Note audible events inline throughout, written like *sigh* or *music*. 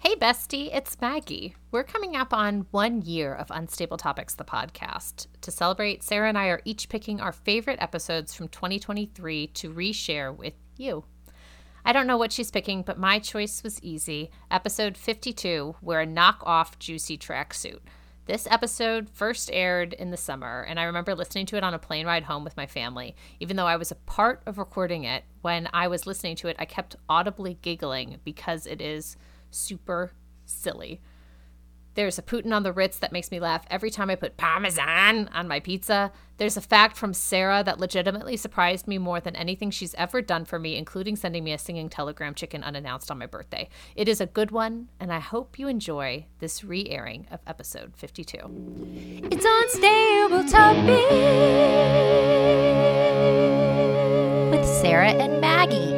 Hey, bestie, it's Maggie. We're coming up on one year of Unstable Topics, the podcast. To celebrate, Sarah and I are each picking our favorite episodes from 2023 to reshare with you. I don't know what she's picking, but my choice was easy. Episode 52 We're a Knock-Off Juicy Tracksuit. This episode first aired in the summer, and I remember listening to it on a plane ride home with my family. Even though I was a part of recording it, when I was listening to it, I kept audibly giggling because it is super silly. There's a Putin on the Ritz that makes me laugh every time I put Parmesan on my pizza. There's a fact from Sarah that legitimately surprised me more than anything she's ever done for me, including sending me a singing telegram chicken unannounced on my birthday. It is a good one, and I hope you enjoy this re airing of episode 52. It's Unstable Topic with Sarah and Maggie.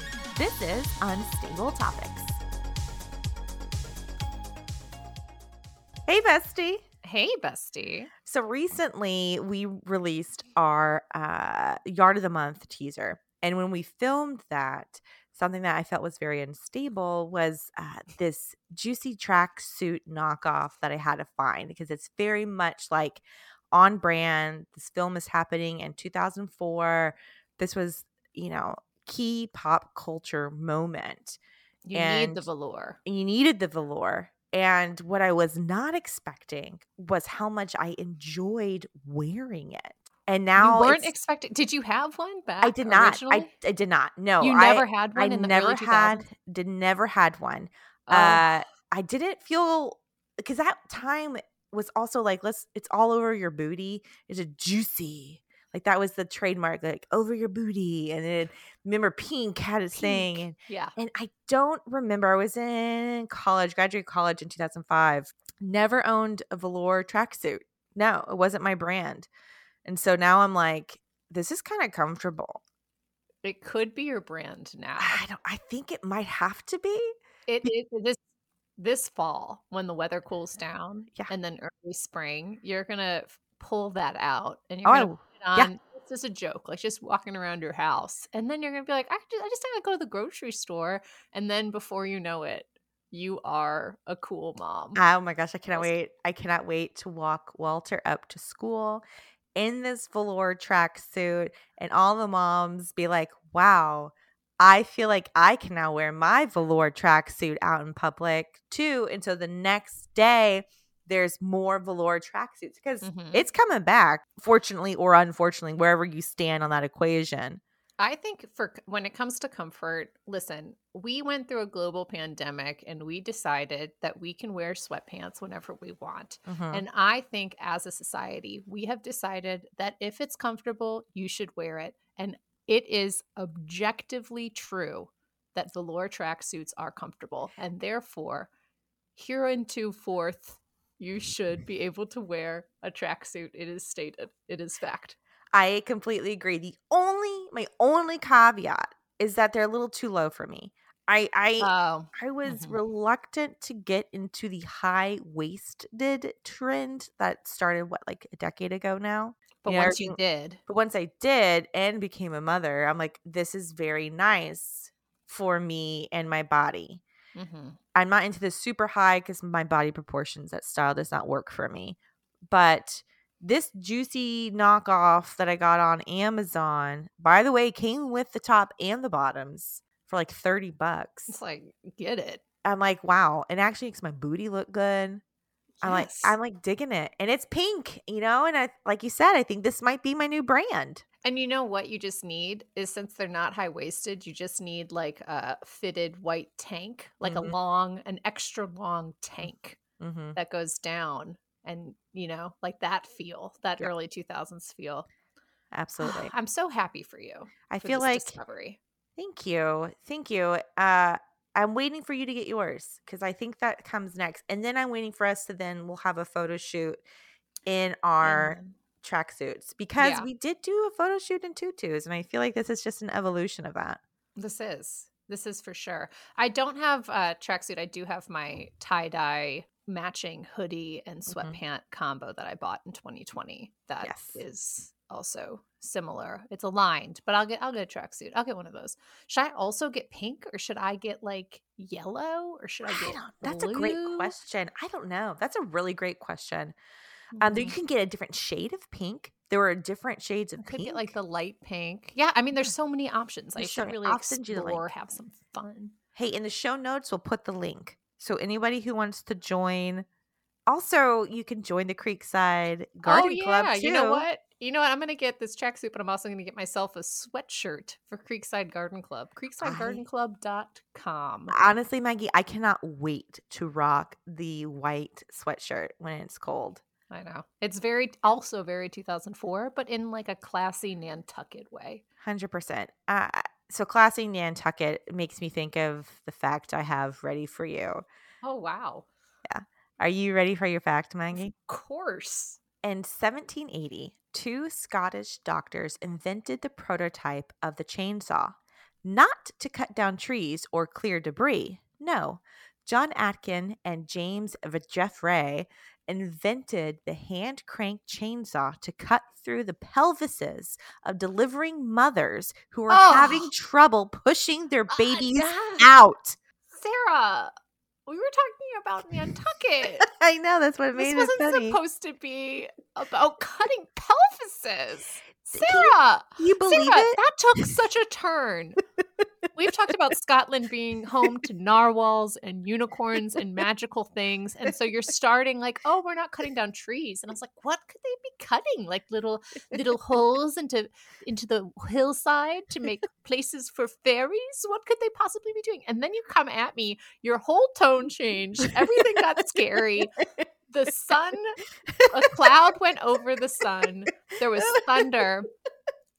This is Unstable Topics. Hey, bestie. Hey, bestie. So recently we released our uh, Yard of the Month teaser. And when we filmed that, something that I felt was very unstable was uh, this juicy track suit knockoff that I had to find because it's very much like on brand. This film is happening in 2004. This was, you know, key pop culture moment. You And- need the velour. you needed the velour. And what I was not expecting was how much I enjoyed wearing it. And now you weren't expecting. Did you have one back? I did not. I, I did not. No, you I- never had I one in the never had. Did never had one. Oh, Uh, I didn't feel because that time was also like let's. It's all over your booty. It's a juicy. Like that was the trademark, like over your booty. And then remember, Pink had its thing. And Yeah. and I don't remember. I was in college, graduate college in 2005. Never owned a velour tracksuit. No, it wasn't my brand. And so now I'm like, this is kind of comfortable. It could be your brand now. I don't. I think it might have to be. It is this this fall when the weather cools down, Yeah. and then early spring, you're gonna pull that out, and you're Oh, gonna Yeah. Um, it's just a joke, like just walking around your house, and then you're gonna be like, I just, I just gotta go to the grocery store, and then before you know it, you are a cool mom. Oh my gosh, I cannot wait. I cannot wait to walk Walter up to school in this velour tracksuit and all the moms be like, wow, I feel like I can now wear my velour tracksuit out in public too. And so the next day, there's more velour tracksuits because Mhm. it's coming back, fortunately or unfortunately, wherever you stand on that equation. I think for when it comes to comfort, listen, we went through a global pandemic, and we decided that we can wear sweatpants whenever we want. Mhm. And I think as a society, we have decided that if it's comfortable, you should wear it. And it is objectively true that velour tracksuits are comfortable. And therefore, here hereunto forth, you should be able to wear a tracksuit. It is stated, it is fact. I completely agree. The only my only caveat is that they're a little too low for me. I I Oh, I was mhm. reluctant to get into the high waisted trend that started what like a decade ago now. but know, once you did, But once I did and became a mother, I'm like, this is very nice for me and my body. Mhm. I'm not into this super high because my body proportions, that style does not work for me. But this juicy knockoff that I got on Amazon, by the way, came with the top and the bottoms for like 30 bucks. It's like, get it. I'm like, wow. It actually makes my booty look good. I'm like, I'm like digging it. And it's pink, you know? And I like you said, I think this might be my new brand. And you know what you just need is since they're not high waisted, you just need like a fitted white tank, like Mhm. a long, an extra long tank Mm-hmm. that goes down and, you know, like that feel, that Yeah. early 2000s feel. *sighs* Absolutely. I'm so happy for you. I for feel like discovery. Thank you. Thank you. Uh I'm waiting for you to get yours because I think that comes next. And then I'm waiting for us to then we'll have a photo shoot in our And- tracksuits because Yeah. we did do a photo shoot in tutus. And I feel like this is just an evolution of that. This is. This is for sure. I don't have a tracksuit. I do have my tie dye matching hoodie and Mhm. sweatpant combo that I bought in 2020. That is Yes. also similar. It's aligned, but I'll get I'll get a tracksuit. I'll get one of those. Should I also get pink or should I get like yellow or should I I get don't, that's a great question. I don't know. That's a really great question. Um, there- you Mhm. can get a different shade of pink. There are different shades of I pink. get like the light pink. Yeah, I mean, there's so many options. I should really I'll send you the link. explore, have some fun. Hey, in the show notes, we'll put the link. So anybody who wants to join, also you can join the Creekside Garden oh Club too. you know what? You know what? I'm gonna get this tracksuit, but I'm also gonna get myself a sweatshirt for Creekside Garden Club. CreeksideGardenClub.com. Honestly, Maggie, I cannot wait to rock the white sweatshirt when it's cold. I know it's very also very 2004, but in like a classy Nantucket way. Hundred percent. Uh, so classy Nantucket makes me think of the fact I have ready for you. Oh wow! Yeah. Are you ready for your fact, Maggie? Of course. In 1780, two Scottish doctors invented the prototype of the chainsaw, not to cut down trees or clear debris. No, John Aitken and James Jeffray invented the hand crank chainsaw to cut through the pelvises of delivering mothers who having Oh. trouble pushing their Ah, babies yes. out. Sarah, we were talking about Nantucket. *laughs* I know that's what this made it wasn't funny. supposed to be about cutting pelvises. Can you- Sarah, you believe Sarah, it? that took such a turn. *laughs* We've talked about Scotland being home to narwhals and unicorns and magical things. And so you're starting like, oh, we're not cutting down trees. And I was like, what could they be cutting? Like little little holes into into the hillside to make places for fairies? What could they possibly be doing? And then you come at me, your whole tone changed. Everything got scary. The sun, a cloud went over the sun. There was *laughs* thunder.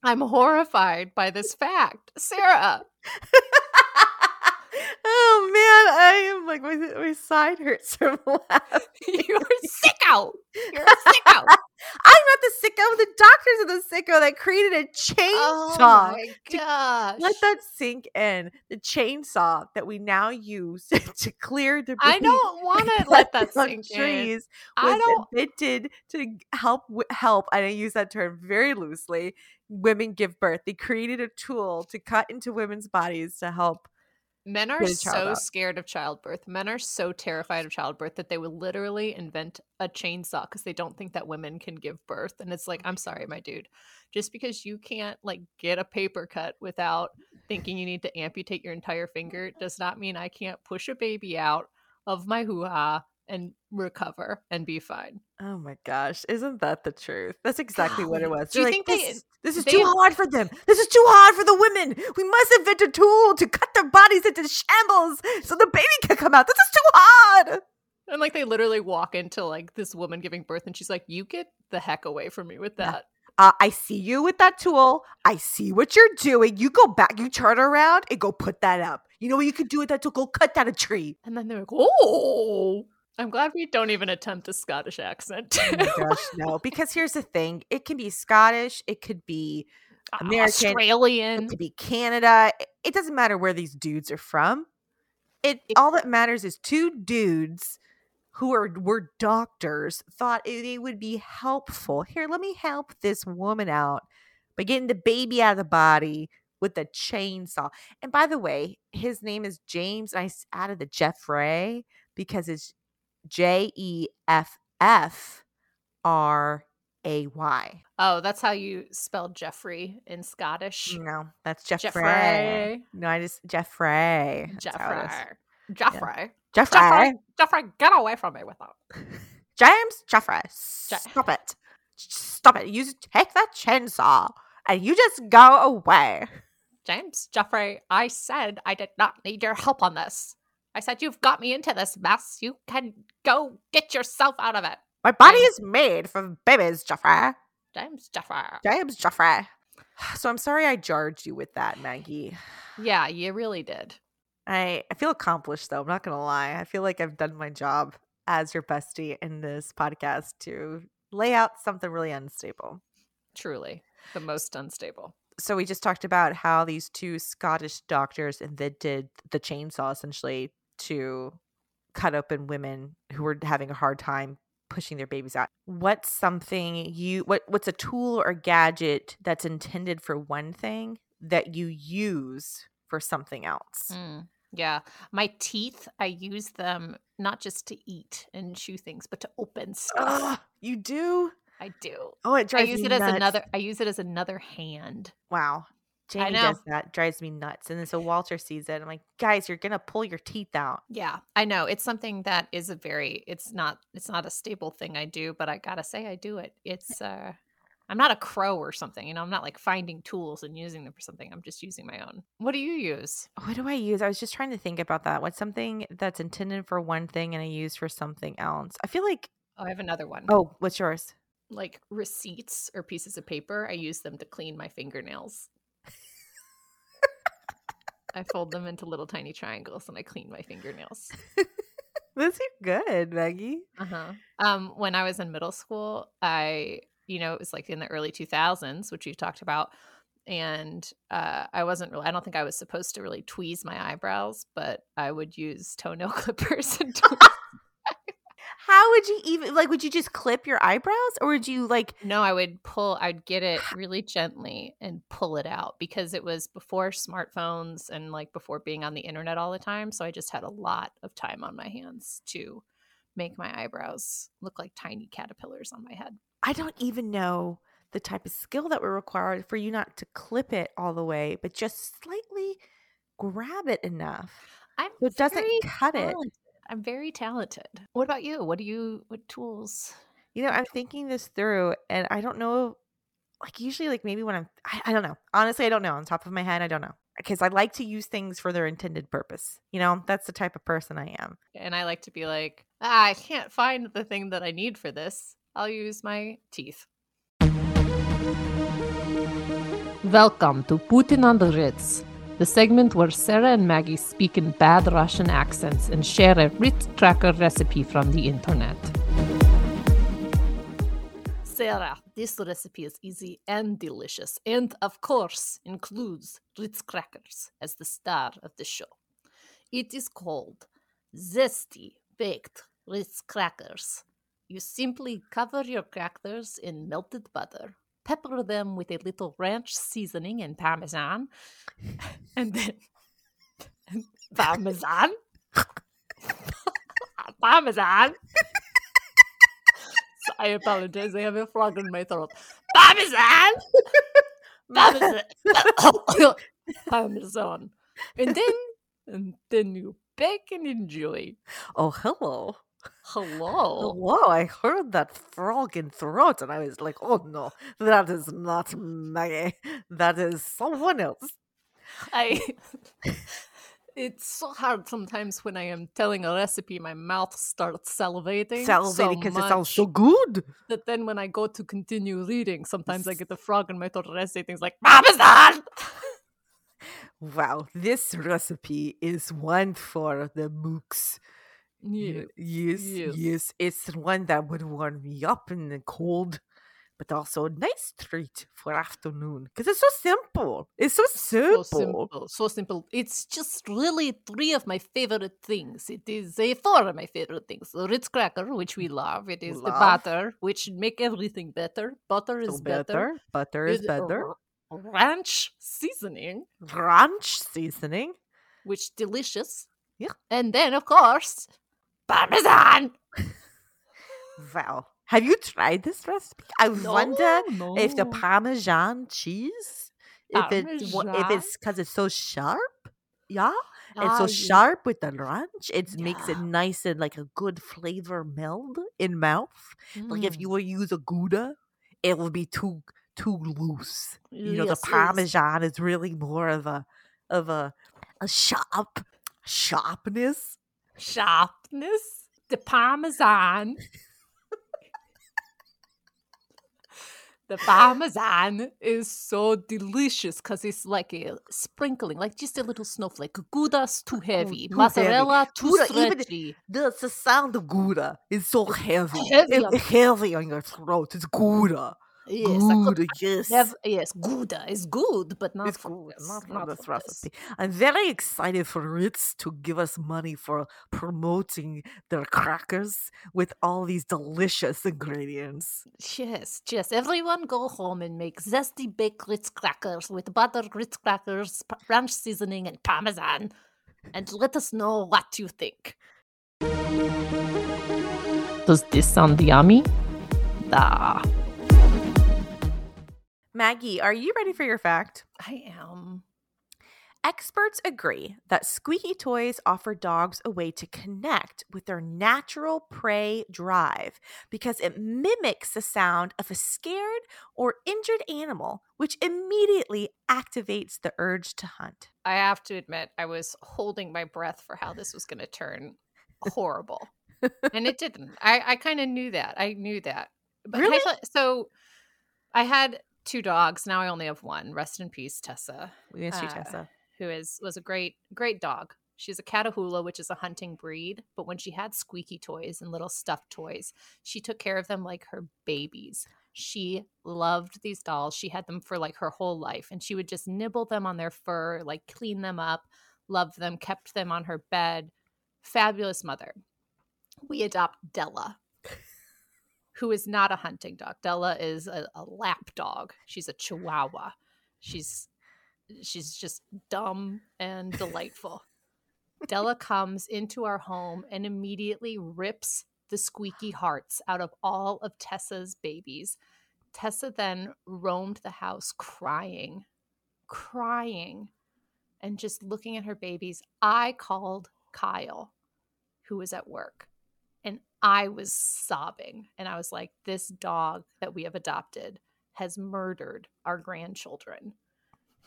I'm horrified by this fact. Sarah, oh man, I am like my, my side hurts from *laughs* laughing. you're a sicko. You're a sicko. I'm not the sicko. The doctors are the sicko that created a oh chainsaw. my gosh. Let that sink in. The chainsaw that we now use *laughs* to clear debris. I don't *laughs* want to let that sink in. trees I was don't. invented to help help and i use that term very loosely women give birth they created a tool to cut into women's bodies to help Men are get a child so out. scared of childbirth. Men are so terrified of childbirth that they would literally invent a chainsaw because they don't think that women can give birth. And it's like, I'm sorry, my dude. Just because you can't like get a paper cut without thinking you need to amputate your entire finger does not mean I can't push a baby out of my hoo ha and recover and be fine. oh my gosh isn't that the truth that's *sighs* exactly what it was Do you They're think like, they- this, this is they- too hard for them this is too hard for the women we must invent a tool to cut their bodies into shambles so the baby can come out this is too hard And like they literally walk into like this woman giving birth and she's like, You get the heck away from me with that. uh, I see you with that tool. I see what you're doing. You go back, you turn around and go put that up. You know what you could do with that tool? Go cut down a tree. And then they're like, Oh I'm glad we don't even attempt a Scottish accent. Oh gosh, *laughs* no. Because here's the thing it can be Scottish, it could be American, Australian. it could be Canada. It- doesn't matter where these dudes are from. It all that matters is two dudes who are were doctors thought it, would be helpful. Here, let me help this woman out by getting the baby out of the body with a chainsaw. And by the way, his name is James. And I added the Jeffrey because it's J E F F R A Y. Oh, that's how you spell Jeffrey in Scottish. No, that's Jeffrey. Jeffrey. No, I just Jeffrey. That's how it is. Jeffrey. Jeffrey. Jeffrey. Jeffrey. Jeffrey, get away from me with that. *laughs* James Jeffrey. Je- Stop it. Stop it. You take that chainsaw and you just go away. James, Jeffrey, I said I did not need your help on this. I said you've got me into this mess. You can go get yourself out of it. My body James. is made for babies, Jeffrey. James, Jeffrey. James Jeffrey. *sighs* So I'm sorry I jarred you with that, Maggie. Yeah, you really did. I, I feel accomplished though. I'm not gonna lie. I feel like I've done my job as your bestie in this podcast to lay out something really unstable. Truly. The most unstable. So we just talked about how these two Scottish doctors invented the chainsaw essentially to cut open women who were having a hard time pushing their babies out. What's something you what what's a tool or gadget that's intended for one thing that you use for something else? Mm, yeah. My teeth, I use them not just to eat and chew things, but to open stuff. Ugh, you do? I do. Oh, it drives I use it as another I use it as another hand. Wow. Jamie know. does that. Drives me nuts. And then so Walter sees it. I'm like, guys, you're gonna pull your teeth out. Yeah, I know. It's something that is a very it's not it's not a stable thing I do, but I got to say I do it. It's uh I'm not a crow or something, you know. I'm not like finding tools and using them for something. I'm just using my own. What do you use? What do I use? I was just trying to think about that. What's something that's intended for one thing and I use for something else? I feel like Oh, I have another one. oh, what's yours? Like receipts or pieces of paper, I use them to clean my fingernails. I fold them into little tiny triangles and I clean my fingernails. *laughs* Those are good, Maggie. Uh-huh. Um, when I was in middle school, I, you know, it was like in the early 2000s, which you talked about, and uh, I wasn't really. I don't think I was supposed to really tweeze my eyebrows, but I would use toenail *laughs* clippers and. *laughs* How would you even like would you just clip your eyebrows or would you like no, I would pull. I'd get it really gently and pull it out because it was before smartphones and like before being on the internet all the time. So I just had a lot of time on my hands to make my eyebrows look like tiny caterpillars on my head. I don't even know the type of skill that would require for you not to clip it all the way, but just slightly grab it enough I'm so it doesn't cut it. Talented. I'm very talented. What about you? What do you what tools? You know, I'm thinking this through and I don't know like usually like maybe when I'm I, I don't know. Honestly, I don't know. On top of my head, I don't know. Because I like to use things for their intended purpose. You know, that's the type of person I am. And I like to be like, ah, I can't find the thing that I need for this. I'll use my teeth. Welcome to Putin on the Ritz, the segment where Sarah and Maggie speak in bad Russian accents and share a Ritz cracker recipe from the internet. Sarah, this recipe is easy and delicious, and of course includes Ritz crackers as the star of the show. It is called zesty baked Ritz crackers. You simply cover your crackers in melted butter, pepper them with a little ranch seasoning and parmesan, and then parmesan. *laughs* parmesan. So I apologize. I have a frog in my throat. Parmesan. Parmesan. *laughs* Parmesan. And then, and then you bake and enjoy. Oh, hello. Hello. Hello. I heard that frog in throat and I was like, oh no, that is not Maggie. That is someone else. I. *laughs* It's so hard sometimes when I am telling a recipe, my mouth starts salivating. Salivating because so it sounds so good. That then when I go to continue reading, sometimes I get the frog in my throat and I say things like, Parmesan! Wow, this recipe is one for the mooks. Yeah. Yes, yes. yes, It's one that would warm me up in the cold, but also a nice treat for afternoon because it's so simple. It's so simple. So simple. So simple. It's just really three of my favorite things. It is a four of my favorite things. The Ritz cracker, which we love. It is the butter, which make everything better. Butter So is better. better. Butter is better. Ranch seasoning, Ranch seasoning. which delicious. Yeah. And then, of course, Parmesan. Wow. Have you tried this recipe? I wonder no. if the Parmesan cheese, if it's if it's because it's so sharp, yeah, it's Ah, so yeah. sharp with the ranch. It makes it nice and like a good flavor meld in mouth. Like if Mm. you will use a Gouda, it will be too too loose. You know, Yes, the yes. Parmesan is really more of a of a a sharp sharpness. Sharpness. The parmesan. the parmesan is so delicious because it's like a sprinkling, like just a little snowflake. Gouda's too heavy, too heavy. mozzarella too Gouda, stretchy. The, the sound of Gouda is so heavy. heavy It- heavy on your throat. It's Gouda. Yes, I yes. have, yes, Gouda uh, is good, but not It's for good, this, not for not this for this. recipe. I'm very excited for Ritz to give us money for promoting their crackers with all these delicious ingredients. Yes, yes. Everyone go home and make zesty baked Ritz crackers with butter, Ritz crackers, ranch seasoning, and parmesan. And let us know what you think. Does this sound yummy? Da. Maggie, are you ready for your fact? I am. Experts agree that squeaky toys offer dogs a way to connect with their natural prey drive because it mimics the sound of a scared or injured animal, which immediately activates the urge to hunt. I have to admit, I was holding my breath for how this was going to turn horrible. and it *laughs* didn't. I, I kind of knew that. I knew that. But I Really? thought- so I had two dogs. Now I only have one. Rest in peace, Tessa. We miss you, Uh, Tessa. who is was a great great dog. She's a Catahoula, which is a hunting breed. But when she had squeaky toys and little stuffed toys, she took care of them like her babies. She loved these dolls. She had them for like her whole life, and she would just nibble them on their fur, like clean them up, loved them, kept them on her bed. Fabulous mother. We adopt Della, who is not a hunting dog. Della is a, a lap dog. She's a Chihuahua. She's she's just dumb and *laughs* delightful. Della comes into our home and immediately rips the squeaky hearts out of all of Tessa's babies. Tessa then roamed the house crying, crying, and just looking at her babies. I called Kyle, who was at work, I was sobbing. And I was like, this dog that we have adopted has murdered our grandchildren.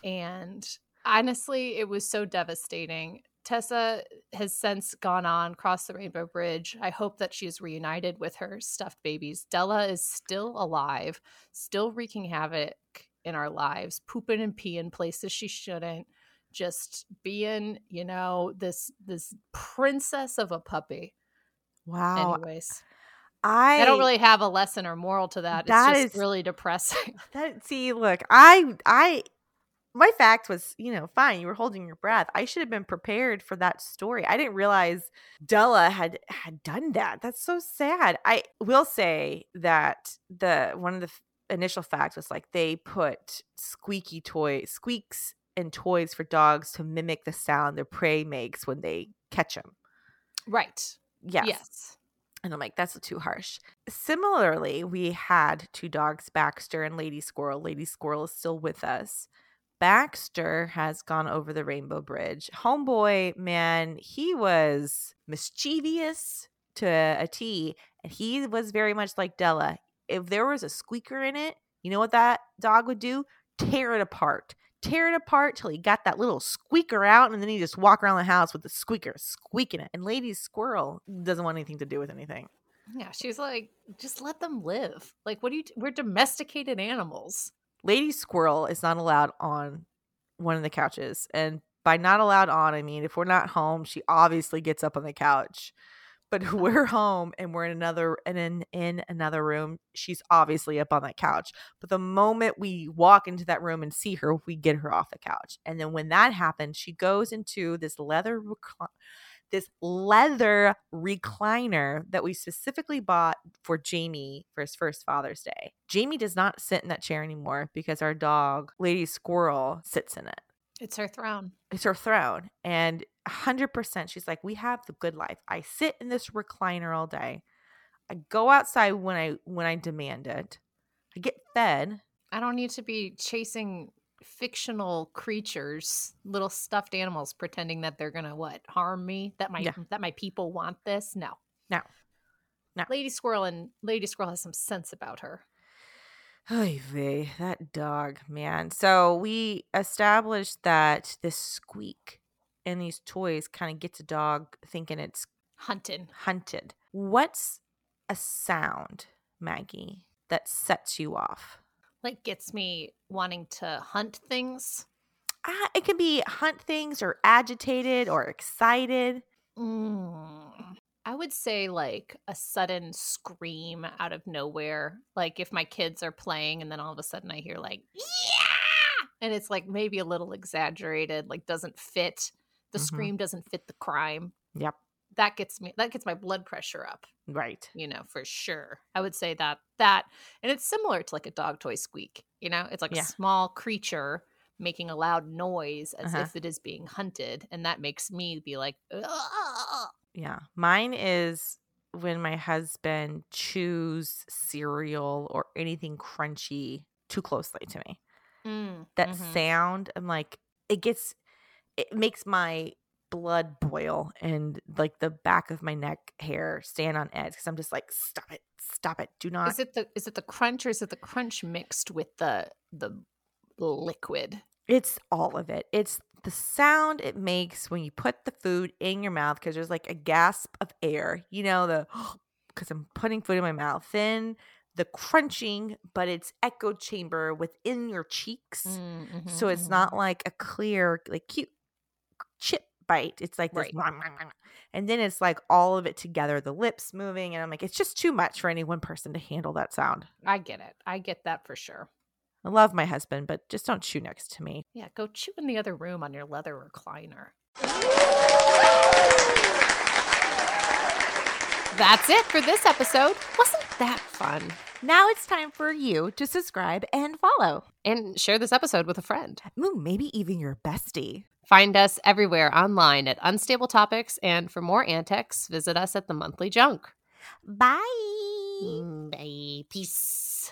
And honestly, it was so devastating. Tessa has since gone on, crossed the Rainbow Bridge. I hope that she is reunited with her stuffed babies. Della is still alive, still wreaking havoc in our lives, pooping and peeing places she shouldn't, just being, you know, this this princess of a puppy. Wow. Anyways, I, I don't really have a lesson or moral to that. That it's just is- really depressing. *laughs* That see, look, I I my fact was, you know, fine. You were holding your breath. I should have been prepared for that story. I didn't realize Della had had done that. That's so sad. I will say that the one of the f- initial facts was like they put squeaky toy squeaks and toys for dogs to mimic the sound their prey makes when they catch them. right. Yes. yes. And I'm like, that's too harsh. Similarly, we had two dogs, Baxter and Lady Squirrel. Lady Squirrel is still with us. Baxter has gone over the Rainbow Bridge. Homeboy, man, he was mischievous to a T, and he was very much like Della. If there was a squeaker in it, you know what that dog would do? Tear it apart. Tear it apart till he got that little squeaker out, and then he just walk around the house with the squeaker squeaking it. And Lady Squirrel doesn't want anything to do with anything. Yeah, she's like, just let them live. Like, what do you? T- we're domesticated animals. Lady Squirrel is not allowed on one of the couches. And by not allowed on, I mean if we're not home, she obviously gets up on the couch. But *laughs* we're home and we're in another and in, in another room, she's obviously up on that couch. But the moment we walk into that room and see her, we get her off the couch. And then when that happens, she goes into this leather this leather recliner that we specifically bought for Jamie for his first Father's Day. Jamie does not sit in that chair anymore because our dog, Lady Squirrel, sits in it. It's her throne. It's her throne. And 100% she's like, We have the good life. I sit in this recliner all day. I go outside when I when I demand it. I get fed. I don't need to be chasing fictional creatures, little stuffed animals, pretending that they're gonna what harm me. That my Yeah. that my people want this. No, No. No. Lady Squirrel and Lady Squirrel has some sense about her. Oy vey, that dog, man. So we established that this squeak and these toys kind of gets a dog thinking it's Hunting. hunted. What's a sound, Maggie, that sets you off? Like gets me wanting to hunt things. Ah, it can be hunt things or agitated or excited. Mm. I would say like a sudden scream out of nowhere. Like if my kids are playing and then all of a sudden I hear like, yeah! And it's like maybe a little exaggerated, like doesn't fit. The Mhm. scream doesn't fit the crime. Yep. That gets me, that gets my blood pressure up, Right. you know, for sure. I would say that, that, and it's similar to like a dog toy squeak, you know, it's like Yeah. a small creature making a loud noise as Uh-huh. if it is being hunted. And that makes me be like, "Ugh." Yeah. Mine is when my husband chews cereal or anything crunchy too closely to me. Mm, That mhm. sound, I'm like, it gets, it makes my blood boil and like the back of my neck hair stand on edge because I'm just like, stop it, stop it, do not. Is it the is it the crunch or is it the crunch mixed with the the liquid? It's all of it. It's the sound it makes when you put the food in your mouth because there's like a gasp of air, you know, the *gasps* because I'm putting food in my mouth. Then the crunching, but it's echo chamber within your cheeks. Mm, So mhm, it's mhm. not like a clear, like cute chip bite. It's like this, "Nom, nom, nom," and then it's like all of it together, the lips moving, and I'm like, it's just too much for any one person to handle that sound. I get it. I get that for sure. I love my husband, but just don't chew next to me. Yeah, go chew in the other room on your leather recliner. That's it for this episode. Wasn't that fun? Now it's time for you to subscribe and follow. And share this episode with a friend. Ooh, maybe even your bestie. Find us everywhere online at Unstable Topics, and for more antics, visit us at the Monthly Junk. Bye. Mm, Bye. Peace.